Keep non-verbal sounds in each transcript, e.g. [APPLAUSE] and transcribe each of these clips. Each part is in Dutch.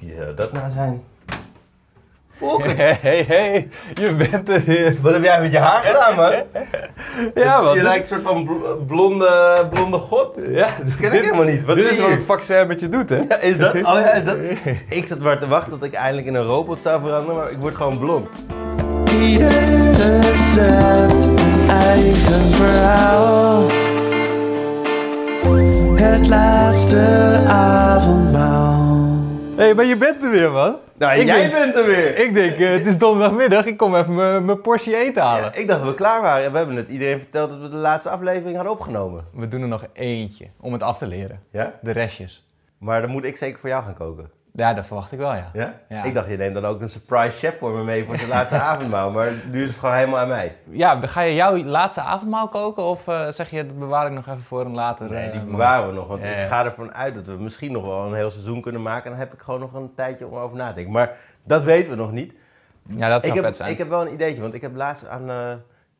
Zou dat nou zijn? Volkert, Hey, hey, hey, je bent er weer. wat heb jij met je haar gedaan, man? Ja, wat? Je lijkt een soort van bl- blonde, blonde god. Ja, Dat ken ik helemaal niet. Wat dit is wat het vaccin met je doet, hè? Ja, is dat? Oh ja, is dat? [LAUGHS] Ik zat maar te wachten tot ik eindelijk in een robot zou veranderen, maar ik word gewoon blond. Ieder recept een eigen verhaal. Het laatste avondmaal. Hey, maar je bent er weer, man. Nou, Ik jij denk- bent er weer. Ik denk, eh, het is donderdagmiddag, ik kom even mijn portie eten halen. Ja, ik dacht dat we klaar waren. We hebben net iedereen verteld dat we de laatste aflevering hadden opgenomen. We doen er nog eentje, om het af te leren. Ja? De restjes. Maar dan moet ik zeker voor jou gaan koken. Ja, dat verwacht ik wel, ja. Ja? Ja. Ik dacht, je neemt dan ook een surprise chef voor me mee voor de laatste [LAUGHS] avondmaal. Maar nu is het gewoon helemaal aan mij. Ja, ga je jouw laatste avondmaal koken of eh, zeg je dat bewaar ik nog even voor een later? Nee, die eh, bewaren we nog. Want Ja, ik ga ervan uit dat we misschien nog wel een heel seizoen kunnen maken. En dan heb ik gewoon nog een tijdje om over na te denken. Maar dat weten we nog niet. Ja, dat Ik zou heb, vet zijn. ik heb wel een ideetje. Want ik heb laatst aan eh,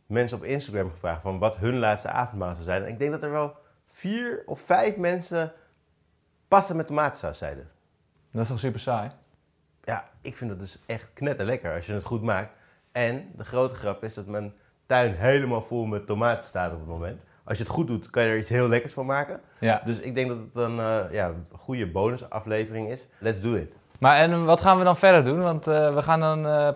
mensen op Instagram gevraagd van wat hun laatste avondmaal zou zijn. En ik denk dat er wel vier of vijf mensen pasta met tomatensaus zeiden. Dat is toch super saai? Ja, ik vind dat dus echt knetterlekker als je het goed maakt. En de grote grap is dat mijn tuin helemaal vol met tomaten staat op het moment. Als je het goed doet, kan je er iets heel lekkers van maken. Ja. Dus ik denk dat het een, eh, ja, goede bonusaflevering is. Let's do it. Maar en wat gaan we dan verder doen? Want eh, we gaan dan eh, eh,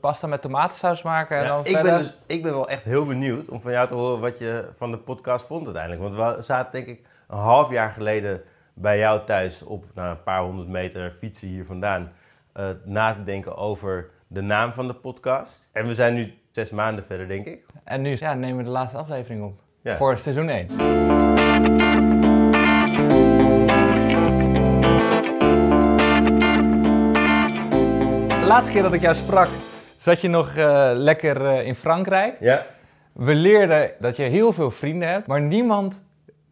pasta met tomatensaus maken en Ja, dan ik, verder... ben dus, ik ben wel echt heel benieuwd om van jou te horen wat je van de podcast vond uiteindelijk. Want we zaten denk ik een half jaar geleden bij jou thuis op nou, een paar honderd meter fietsen hier vandaan. eh, na te denken over de naam van de podcast. En we zijn nu zes maanden verder, denk ik. En nu ja, nemen we de laatste aflevering op. Ja. Voor seizoen 1. De laatste keer dat ik jou sprak, zat je nog eh, lekker eh, in Frankrijk. Ja? We leerden dat je heel veel vrienden hebt, maar niemand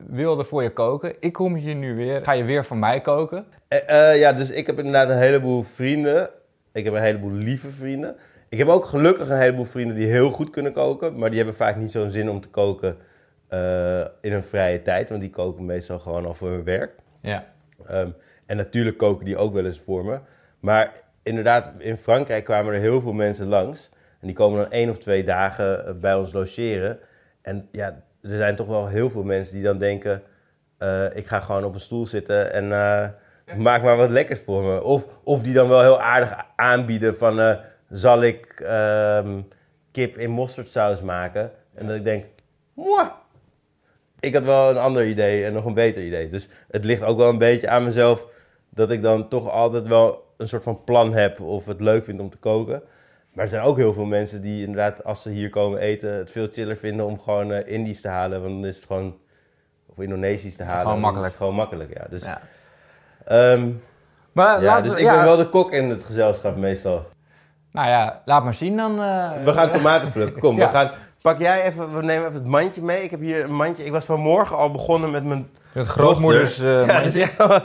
wilde voor je koken. Ik kom hier nu weer. Ga je weer voor mij koken? Eh, eh, ja, dus ik heb inderdaad een heleboel vrienden. Ik heb een heleboel lieve vrienden. Ik heb ook gelukkig een heleboel vrienden die heel goed kunnen koken. Maar die hebben vaak niet zo'n zin om te koken eh, in hun vrije tijd. Want die koken meestal gewoon al voor hun werk. Ja. Ehm, en natuurlijk koken die ook wel eens voor me. Maar inderdaad, in Frankrijk kwamen er heel veel mensen langs. En die komen dan één of twee dagen bij ons logeren. En ja, er zijn toch wel heel veel mensen die dan denken... eh, ik ga gewoon op een stoel zitten en eh, maak maar wat lekkers voor me. Of, of die dan wel heel aardig aanbieden van... eh, zal ik ehm, kip in mosterdsaus maken? En dat ik denk... Mwah, ik had wel een ander idee en nog een beter idee. Dus het ligt ook wel een beetje aan mezelf dat ik dan toch altijd wel een soort van plan heb of het leuk vind om te koken. Maar er zijn ook heel veel mensen die inderdaad, als ze hier komen eten, het veel chiller vinden om gewoon eh, Indisch te halen. Want dan is het gewoon, of Indonesisch te halen. Gewoon makkelijk. is het gewoon makkelijk, ja. Dus, ja. ehm, Maar ja, dus we- ik ja, ben wel de kok in het gezelschap meestal. Nou ja, laat maar zien dan. eh. We gaan tomaten plukken. Kom, [LAUGHS] Ja. we gaan... Pak jij even, we nemen even het mandje mee. Ik heb hier een mandje. Ik was vanmorgen al begonnen met mijn Met grootmoeders... eh, [LAUGHS] Ja, het, is, ja, [LAUGHS]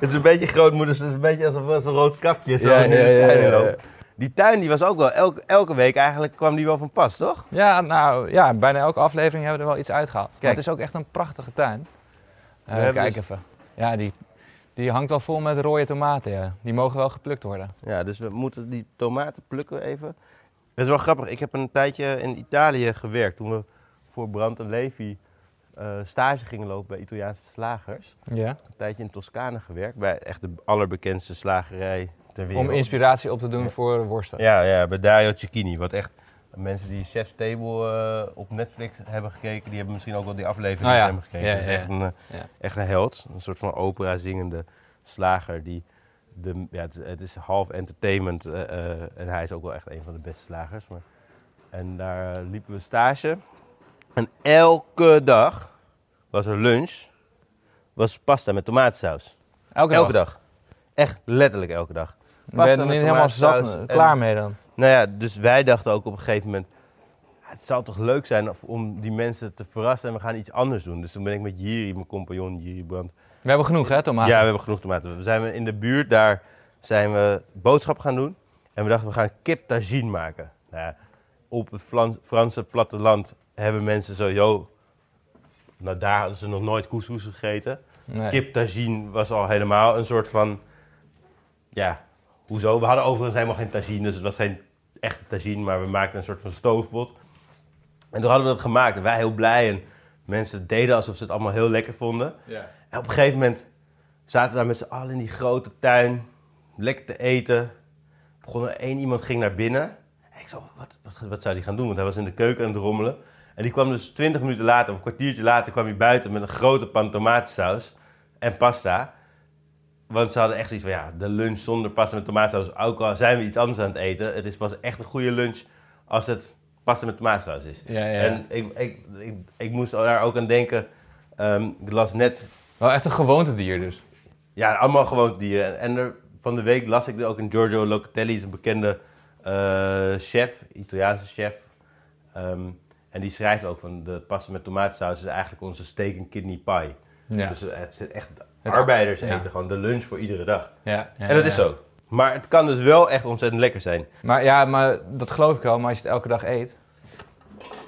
het is een beetje grootmoeders, het is een beetje alsof er zo'n rood kapje zo Ja, in de ja, ja, tuin loopt. Die tuin die was ook wel, elke, elke week eigenlijk kwam die wel van pas, toch? Ja, nou ja, bijna elke aflevering hebben we er wel iets uitgehaald. Maar Kijk. het is ook echt een prachtige tuin. Hebben kijk dus- even. Ja, die, die hangt wel vol met rode tomaten. Ja. Die mogen wel geplukt worden. Ja, dus we moeten die tomaten plukken even. Dat is wel grappig, ik heb een tijdje in Italië gewerkt toen we voor Brand en Levi eh, stage gingen lopen bij Italiaanse slagers. Ja. Een tijdje in Toscane gewerkt, bij echt de allerbekendste slagerij. Om inspiratie op te doen voor worsten. Ja, ja, bij Dario Cecchini. Wat echt mensen die Chef's Table eh, op Netflix hebben gekeken, die hebben misschien ook wel die aflevering Oh ja. met hem gekeken. Ja, Dat is ja, echt een, eh, Ja. echt een held. Een soort van opera zingende slager die... De, ja, het, is- het is half entertainment eh, en hij is ook wel echt een van de beste slagers. Maar, en daar liepen we stage. En elke dag was er lunch, was pasta met tomatensaus. Elke, Elke dag. dag. Echt letterlijk elke dag. Ben je er niet helemaal zat, en- klaar mee dan? nou ja, dus wij dachten ook op een gegeven moment... "Ja, Het zou toch leuk zijn om die mensen te verrassen en we gaan iets anders doen. Dus toen ben ik met Jiri, mijn compagnon Jiri Brand... We hebben genoeg hè, tomaten? Ja, we hebben genoeg tomaten. We zijn in de buurt, daar zijn we boodschappen gaan doen. En we dachten, we gaan kip tagine maken. Nou ja, op het Frans- Franse platteland hebben mensen sowieso... Nou, daar hadden ze nog nooit couscous gegeten. Nee. Kip tagine was al helemaal een soort van ja, hoezo? We hadden overigens helemaal geen tagine, dus het was geen echte tagine, maar we maakten een soort van stoofpot. En toen hadden we dat gemaakt en wij heel blij en mensen deden alsof ze het allemaal heel lekker vonden. Ja. En op een gegeven moment zaten we daar met z'n allen in die grote tuin, lekker te eten. Begon er één iemand ging naar binnen. En ik zo, wat, wat, wat zou die gaan doen? Want hij was in de keuken aan het rommelen. En die kwam dus 20 minuten later, of een kwartiertje later, kwam hij buiten met een grote pan tomatensaus en pasta. Want ze hadden echt iets van, ja, de lunch zonder pasta met tomatensaus, ook al zijn we iets anders aan het eten, het is pas echt een goede lunch als het pasta met tomatensaus is. Ja, ja. En ik, ik, ik, ik moest daar ook aan denken, Ehm, ik las net Wel echt een gewoontedier dus. Ja, allemaal gewoon dieren. En er, van de week las ik er ook een Giorgio Locatelli, is een bekende eh, chef, Italiaanse chef. Ehm, en die schrijft ook van de pasta met tomatensaus is eigenlijk onze steak en kidney pie. Ja. Dus het is echt Het- arbeiders ja. eten gewoon de lunch voor iedere dag. ja, en dat is zo. Maar het kan dus wel echt ontzettend lekker zijn. Maar ja, maar dat geloof ik wel. Maar als je het elke dag eet.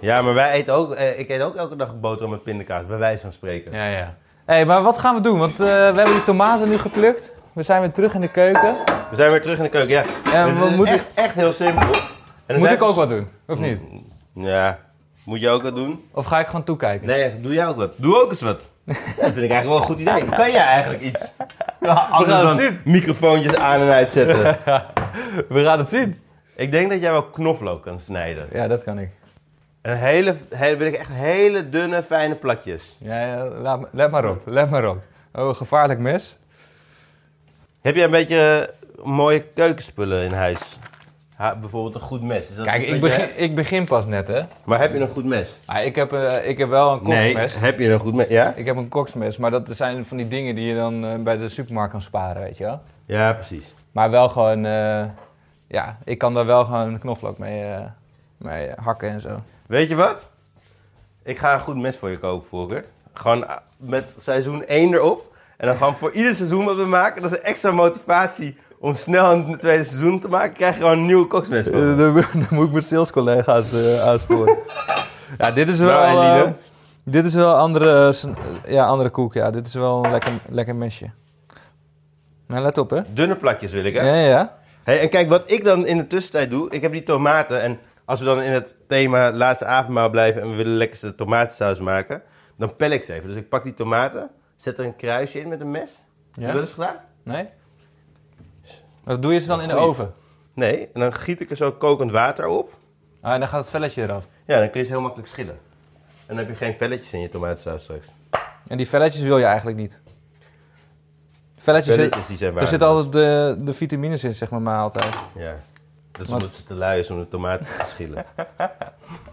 Ja, maar wij eten ook, eh, ik eet ook elke dag boterham met pindakaas, bij wijze van spreken. Ja, ja. Hé, hey, maar wat gaan we doen? Want eh, we hebben die tomaten nu geplukt. We zijn weer terug in de keuken. We zijn weer terug in de keuken, ja. En Het we is moeten- echt, echt heel simpel. En Moet ik ook dus- wat doen? Of niet? Ja, moet je ook wat doen? Of ga ik gewoon toekijken? Nee, doe jij ook wat. Doe ook eens wat. Dat vind ik eigenlijk wel een goed idee. Kan jij eigenlijk iets? Anders gaan het dan zien. microfoontjes aan en uitzetten. [LAUGHS] We gaan het zien. ik denk dat jij wel knoflook kan snijden. Ja, dat kan ik. En hele, hele, wil ik echt hele dunne, fijne plakjes. Ja, ja, laat, let maar op. Let maar op. Oh, een gevaarlijk mes. Heb jij een beetje mooie keukenspullen in huis? Ha, bijvoorbeeld een goed mes. Is dat Kijk, ik begin, ik begin pas net, hè. Maar heb je een goed mes? Ah, ik, heb, eh, ik heb wel een Nee, koksmes. heb je een goed mes? Ja? Ik heb een koksmes, maar dat zijn van die dingen die je dan eh, bij de supermarkt kan sparen, weet je wel. Ja, precies. Maar wel gewoon, eh, ja, ik kan daar wel gewoon knoflook mee, mee hakken en zo. Weet je wat? Ik ga een goed mes voor je kopen, Volkert. Gewoon met seizoen 1 erop. En dan gewoon voor ieder seizoen wat we maken. Dat is een extra motivatie om snel een tweede seizoen te maken. Krijg je gewoon een nieuwe koksmes van. me. [LAUGHS] dan, moet ik mijn salescollega's aansporen. [LAUGHS] ja, dit is wel, Nou, eh, Eline? dit is wel andere, eh, ja, andere koek. Ja, dit is wel een lekker, lekker mesje. Nou, let op, hè. Dunne plakjes wil ik, hè? Ja, ja, ja. Hey, en kijk, wat ik dan in de tussentijd doe. Ik heb die tomaten. En als we dan in het thema laatste avondmaal blijven. En we willen lekkerste tomatensaus maken. Dan pel ik ze even. Dus ik pak die tomaten. Zet er een kruisje in met een mes. Heb je Ja? dat eens gedaan? Nee? Doe je ze dan in de oven? Nee. En dan giet ik er zo kokend water op. Ah, en dan gaat het velletje eraf. Ja, dan kun je ze heel makkelijk schillen. En dan heb je geen velletjes in je tomatensaus straks. En die velletjes wil je eigenlijk niet. Velletjes, Velletjes die zijn er zitten altijd de, de vitamines in, zeg maar, maar altijd. Ja. Dat is omdat ze te lui is om de tomaten te schillen.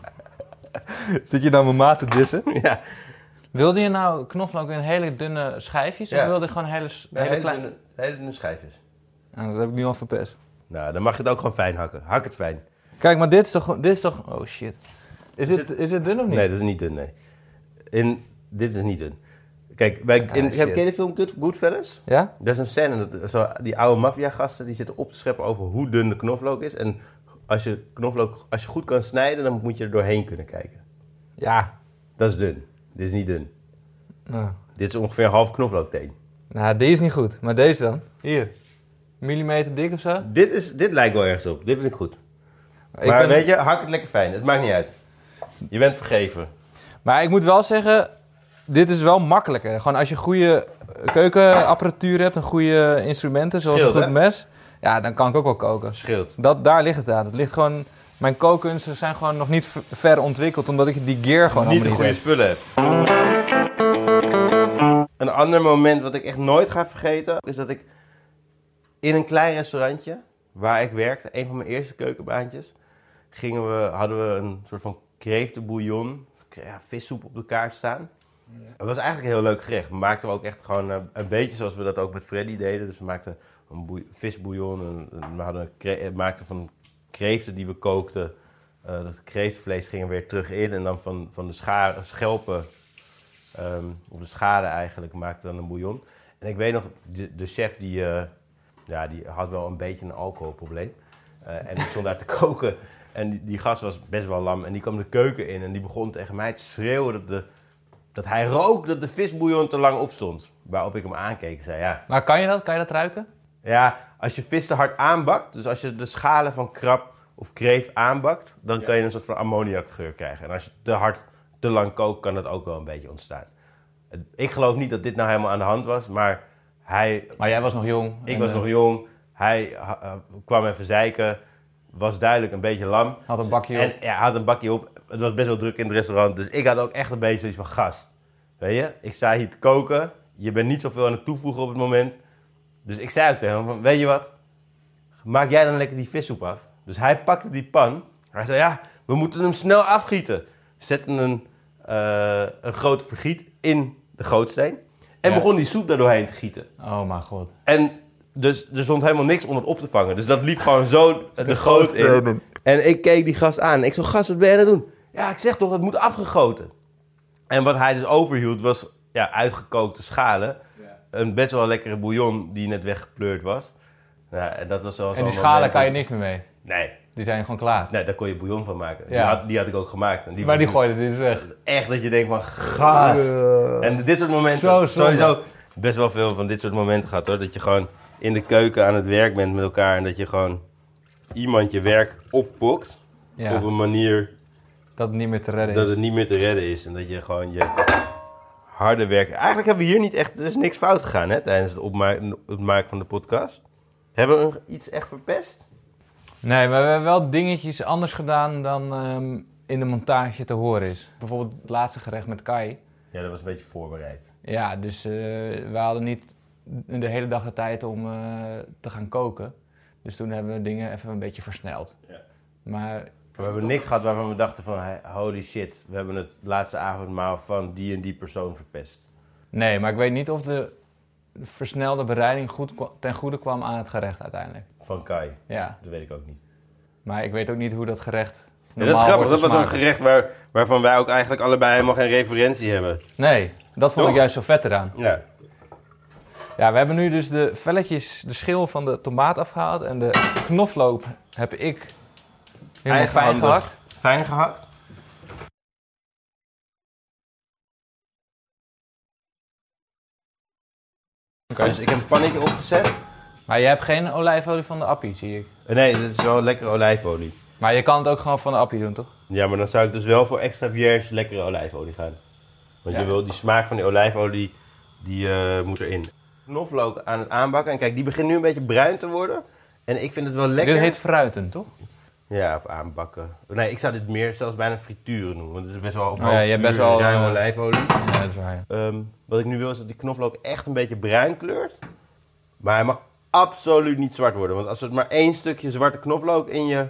[LAUGHS] Zit je nou mijn maat te dissen? [LAUGHS] ja. Wilde je nou knoflook in hele dunne schijfjes? Ja. Of wilde je gewoon hele, hele, Hele, kleine... dunne, hele dunne schijfjes. Nou, dat heb ik nu al verpest. Nou, dan mag je het ook gewoon fijn hakken. Hak het fijn. Kijk, maar dit is toch... Dit is toch oh shit. Is, Is dit, is dit dun of niet? Nee, dat is niet dun, nee. In, dit is niet dun. Kijk, bij, in, Ah, heb, shit. ken je de film Good, Goodfellas? Ja? Dat is een scène, dat, zo, die oude maffiagasten die zitten op te scheppen over hoe dun de knoflook is. En als je knoflook, als je goed kan snijden, dan moet je er doorheen kunnen kijken. Ja. Dat is dun. Dit is niet dun. Nou, Dit is ongeveer een half knoflookteen. nou die is niet goed. Maar deze dan? Hier. Millimeter dik of zo? Dit, is, dit lijkt wel ergens op. Dit vind ik goed. Ik maar ben- weet je, hak het lekker fijn. Het maakt niet uit. Je bent vergeven. Maar ik moet wel zeggen, dit is wel makkelijker. Gewoon als je goede keukenapparatuur hebt en goede instrumenten, zoals een goed hè? mes, ja, dan kan ik ook wel koken. Scheelt. Dat, daar ligt het aan. Het ligt gewoon, mijn kookkunsten zijn gewoon nog niet ver ontwikkeld, omdat ik die gear gewoon niet de goede spullen hebt. Een ander moment wat ik echt nooit ga vergeten, is dat ik in een klein restaurantje waar ik werkte, een van mijn eerste keukenbaantjes, gingen we, hadden we een soort van kreeftenbouillon, ja, vissoep op de kaart staan. Het was eigenlijk een heel leuk gerecht. We maakten ook echt gewoon eh, een beetje zoals we dat ook met Freddy deden. Dus we maakten een visbouillon. En, we hadden eh, maakten van kreeften die we kookten. eh dat kreeftvlees ging er weer terug in. En dan van, van de schelpen, ehm, of de schade eigenlijk, maakten we dan een bouillon. En ik weet nog, de, de chef die, ja, die had wel een beetje een alcoholprobleem. Eh, en die stond daar te [LAUGHS] koken. En die, die gast was best wel lam. En die kwam de keuken in en die begon tegen mij te schreeuwen dat, de, dat hij rook dat de visbouillon te lang opstond. Waarop ik hem aankeek en zei, ja, Maar kan je dat? Kan je dat ruiken? Ja, als je vis te hard aanbakt, dus als je de schalen van krab of kreeft aanbakt, dan kan je een soort van ammoniakgeur krijgen. En als je te hard, te lang kookt, kan dat ook wel een beetje ontstaan. Ik geloof niet dat dit nou helemaal aan de hand was, maar hij, Maar jij was nog jong. ik en, was eh, nog jong, hij eh, kwam even zeiken, was duidelijk een beetje lam. Had een bakje op. En ja, hij had een bakje op. Het was best wel druk in het restaurant. Dus ik had ook echt een beetje zoiets van gast. Weet je, ik sta hier te koken. Je bent niet zoveel aan het toevoegen op het moment. Dus ik zei ook tegen hem van, weet je wat? Maak jij dan lekker die vissoep af. Dus hij pakte die pan. Hij zei, ja, we moeten hem snel afgieten. Zette een, eh, een grote vergiet in de gootsteen. En Ja. begon die soep daar doorheen te gieten. Oh mijn god. En dus er stond helemaal niks onder op te vangen. Dus dat liep gewoon zo [LAUGHS] de, goot in. En ik keek die gast aan. Ik zo, gast, wat ben je aan het doen? Ja, ik zeg toch, het moet afgegoten. En wat hij dus overhield was ja, uitgekookte schalen. Een best wel lekkere bouillon die net weggepleurd was. Ja, en dat was En die schalen kan je dat- niks meer mee. Nee, Die zijn gewoon klaar. nee, daar kon je bouillon van maken. Die, Ja. had, die had ik ook gemaakt. En die maar die gooide die dus weg. echt dat je denkt van, gast. En dit soort momenten, Zo sowieso best wel veel van dit soort momenten gehad hoor. Dat je gewoon in de keuken aan het werk bent met elkaar. En dat je gewoon iemand je werk opfokt. Ja, Op een manier dat het niet meer te redden dat is. het niet meer te redden is. En dat je gewoon je harde werk... Eigenlijk hebben we hier niet echt... Er is niks fout gegaan hè, tijdens het, het maken van de podcast. Hebben we iets echt verpest? Nee, maar we hebben wel dingetjes anders gedaan dan ehm, in de montage te horen is. Bijvoorbeeld het laatste gerecht met Kai. Ja, dat was een beetje voorbereid. Ja, dus eh, we hadden niet de hele dag de tijd om eh, te gaan koken. Dus toen hebben we dingen even een beetje versneld. Ja. Maar We hebben niks gehad waarvan we dachten van... Holy shit, we hebben het laatste avondmaal van die en die persoon verpest. nee, maar ik weet niet of de versnelde bereiding goed ten goede kwam aan het gerecht uiteindelijk. Van Kai. Ja, Dat weet ik ook niet. maar ik weet ook niet hoe dat gerecht. Ja, dat is grappig. Dat was zo'n smaken. gerecht waar, waarvan wij ook eigenlijk allebei helemaal geen referentie hebben. Nee, dat vond Toch? ik juist zo vet eraan. Ja. Ja, we hebben nu dus de velletjes, de schil van de tomaat afgehaald. En de knoflook heb ik helemaal fijn gehakt. Fijn gehakt. Oké. Dus ik heb een pannetje opgezet. Maar je hebt geen olijfolie van de appie, zie ik. Nee, dit is wel lekkere olijfolie. Maar je kan het ook gewoon van de appie doen, toch? Ja, maar dan zou ik dus wel voor extra vierge lekkere olijfolie gaan. Want Ja. je wil die smaak van die olijfolie, die eh, moet erin. Knoflook aan het aanbakken. En kijk, die begint nu een beetje bruin te worden. En ik vind het wel lekker. Dit heet fruiten, toch? Ja, of aanbakken. Nee, ik zou dit meer zelfs bijna frituren noemen. Want het is best wel op Oh ja, je hebt best wel, eh, olijfolie. Ja, dat is waar. ja. Ehm, wat ik nu wil is dat die knoflook echt een beetje bruin kleurt. Maar hij mag absoluut niet zwart worden. Want als er maar één stukje zwarte knoflook in je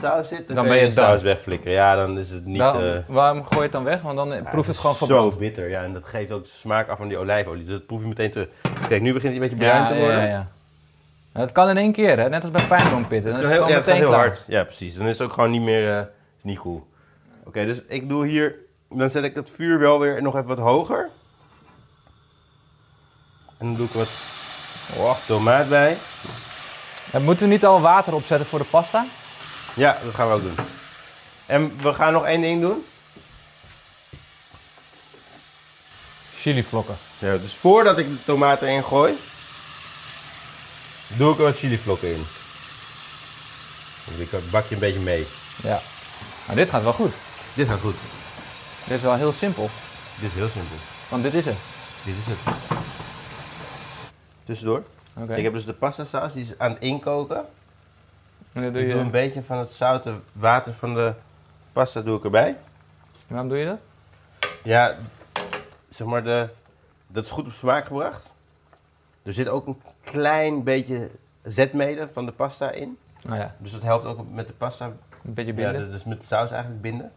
saus zit, dan, ben je dood. saus wegflikkeren. Ja, dan is het niet... Dan- eh, waarom gooi je het dan weg? Want dan eh, ja, proeft het gewoon is Zo bitter, ja. En dat geeft ook de smaak af van die olijfolie. Dus dat proef je meteen terug. Kijk, nu begint hij een beetje bruin Ja, te worden. ja, ja. Dat kan in één keer, hè? net als bij pijnboompitten. Dan Het is het heel, ja, het meteen heel klaar. hard. Ja, precies. Dan is het ook gewoon niet meer eh, niet goed. Oké, dus ik doe hier... Dan zet ik het vuur wel weer nog even wat hoger. En dan doe ik wat Oh. tomaat bij. En moeten we niet al water opzetten voor de pasta? Ja, dat gaan we ook doen. En we gaan nog één ding doen. Chilivlokken. Ja, dus voordat ik de tomaten erin gooi, doe ik er wat chilivlokken in. Dan bak je een beetje mee. Ja. Maar dit gaat wel goed. Dit gaat goed. Dit is wel heel simpel. Dit is heel simpel. Want dit is het. Dit is het. Tussendoor. Ik heb dus de pasta saus, die is aan het inkoken. En doe Ik je... doe een beetje van het zoute water van de pasta doe ik erbij. Waarom doe je dat? Ja, zeg maar, de, dat is goed op smaak gebracht. Er zit ook een klein beetje zetmelen van de pasta in. Nou ja, Dus dat helpt ook met de pasta. een beetje Ja, binden. de- dus met de saus eigenlijk binden.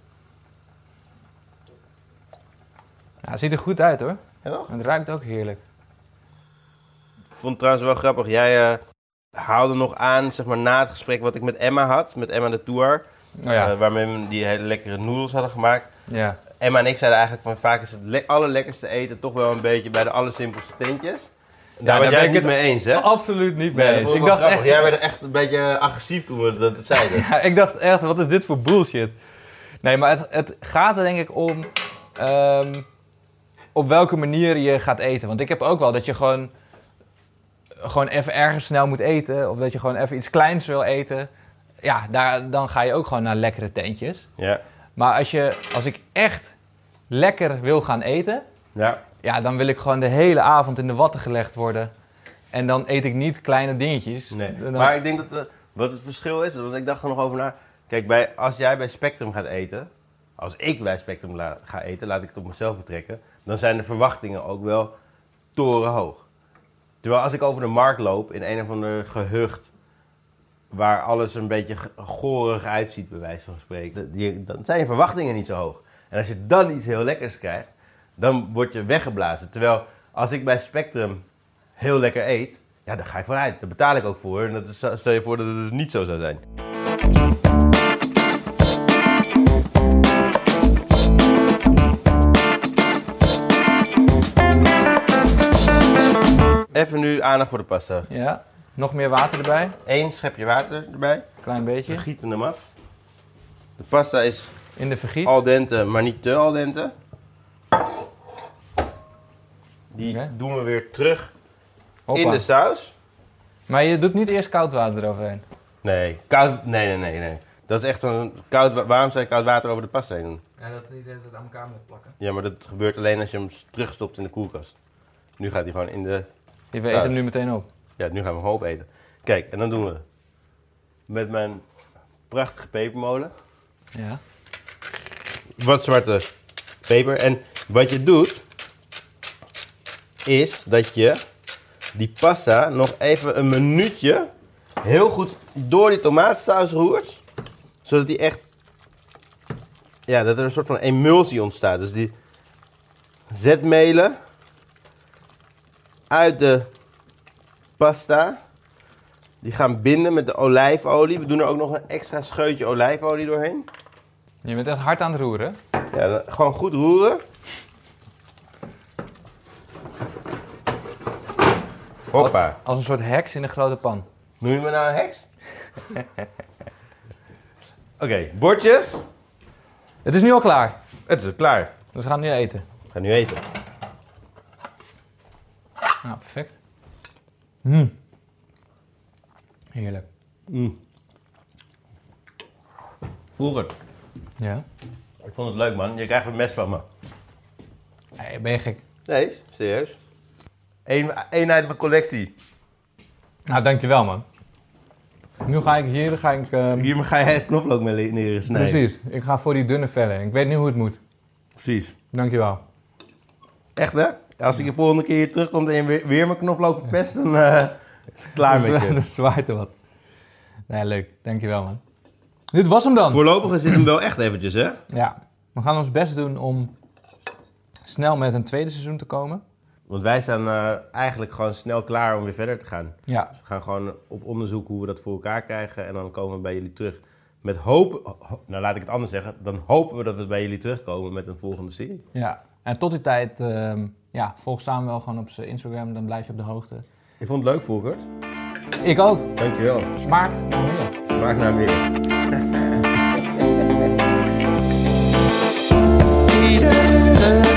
Ja, het ziet er goed uit hoor. Ja, toch? En het ruikt ook heerlijk. Ik vond het trouwens wel grappig. Jij eh, haalde nog aan, zeg maar, na het gesprek wat ik met Emma had. Met Emma de Tour. Nou ja. eh, waarmee we die hele lekkere noedels hadden gemaakt. ja. Emma en ik zeiden eigenlijk van vaak is het le- allerlekkerste eten toch wel een beetje bij de allersimpelste tentjes. Daar ben jij ik niet het mee eens, hè? Absoluut niet mee eens. Ik dacht echt... Jij werd echt een beetje agressief toen we dat [LAUGHS] zeiden. Ja, ik dacht echt, wat is dit voor bullshit? Nee, maar het, het gaat er denk ik om ehm, op welke manier je gaat eten. Want ik heb ook wel dat je gewoon gewoon even ergens snel moet eten. Of dat je gewoon even iets kleins wil eten. Ja, daar, dan ga je ook gewoon naar lekkere tentjes. Ja. Maar als, je, als ik echt lekker wil gaan eten... Ja. Ja, dan wil ik gewoon de hele avond in de watten gelegd worden. En dan eet ik niet kleine dingetjes. Nee. Dan- Maar ik denk dat eh, wat het verschil is, want ik dacht er nog over na. Kijk, bij, als jij bij Spectrum gaat eten, als ik bij Spectrum la- ga eten, laat ik het op mezelf betrekken, dan zijn de verwachtingen ook wel torenhoog. Terwijl als ik over de markt loop in een of ander gehucht, waar alles een beetje gorig uitziet, bij wijze van spreken, dan zijn je verwachtingen niet zo hoog. En als je dan iets heel lekkers krijgt, dan word je weggeblazen. Terwijl als ik bij Spectrum heel lekker eet, ja, daar ga ik vanuit. Daar betaal ik ook voor. En dat stel je voor dat het dus niet zo zou zijn. Even nu aandacht voor de pasta. Ja, nog meer water erbij. Eén schepje water erbij. Klein We beetje. gieten hem af. De pasta is In de vergiet. al dente, maar niet te al dente. Die doen we weer terug Hoppa. in de saus. Maar je doet niet eerst koud water eroverheen. Nee, koud. Nee, nee, nee, nee. Dat is echt zo'n koud. wa- Waarom zou je koud water over de pasta heen doen? Ja, dat niet dat het aan elkaar moet plakken. Ja, maar dat gebeurt alleen als je hem terugstopt in de koelkast. Nu gaat hij gewoon in de. Je Saus. eet hem nu meteen op. Ja, nu gaan we hem gewoon opeten. Kijk, en dan doen we met mijn prachtige pepermolen Ja. wat zwarte peper. En wat je doet, is dat je die pasta nog even een minuutje heel goed door die tomatensaus roert. Zodat die echt, ja, dat er een soort van emulsie ontstaat. Dus die zetmelen uit de pasta, die gaan binden met de olijfolie. We doen er ook nog een extra scheutje olijfolie doorheen. Je bent echt hard aan het roeren. Ja, dan gewoon goed roeren. Hoppa. Als een soort heks in een grote pan. Noem je me nou een heks? [LAUGHS] Oké, bordjes. Het is nu al klaar. Het is klaar. Dus we gaan nu eten. We gaan nu eten. Nou, perfect. Mm. Heerlijk. Vroeger. Ja. Ik vond het leuk, man. Je krijgt een mes van me. Hey, ben je gek? Nee, serieus. Eén, één uit mijn collectie. Nou, dankjewel man. Nu ga ik hier, ga ik... ehm, Hier ga je knoflook mee le- leren snijden. precies. Ik ga voor die dunne vellen. Ik weet niet hoe het moet. Precies. Dankjewel. Echt, hè? Als ik de volgende keer hier terugkom en je weer, weer mijn knoflook verpest, dan eh, is het klaar [LAUGHS] met je. Dat [LAUGHS] zwaait er wat. Nee, leuk. Dankjewel man. Dit was hem dan. Voorlopig is dit hem wel echt eventjes, hè? Ja. We gaan ons best doen om snel met een tweede seizoen te komen. Want wij zijn eh, eigenlijk gewoon snel klaar om weer verder te gaan. Ja. We gaan gewoon op onderzoek hoe we dat voor elkaar krijgen. En dan komen we bij jullie terug met hoop... ho- Nou, laat ik het anders zeggen. Dan hopen we dat we bij jullie terugkomen met een volgende serie. Ja. En tot die tijd, ehm, ja, volg samen wel gewoon op zijn Instagram. Dan blijf je op de hoogte. Ik vond het leuk, Volkert. Ik ook. Dankjewel. Smaakt naar meer. Smaak naar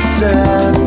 [LAUGHS] cel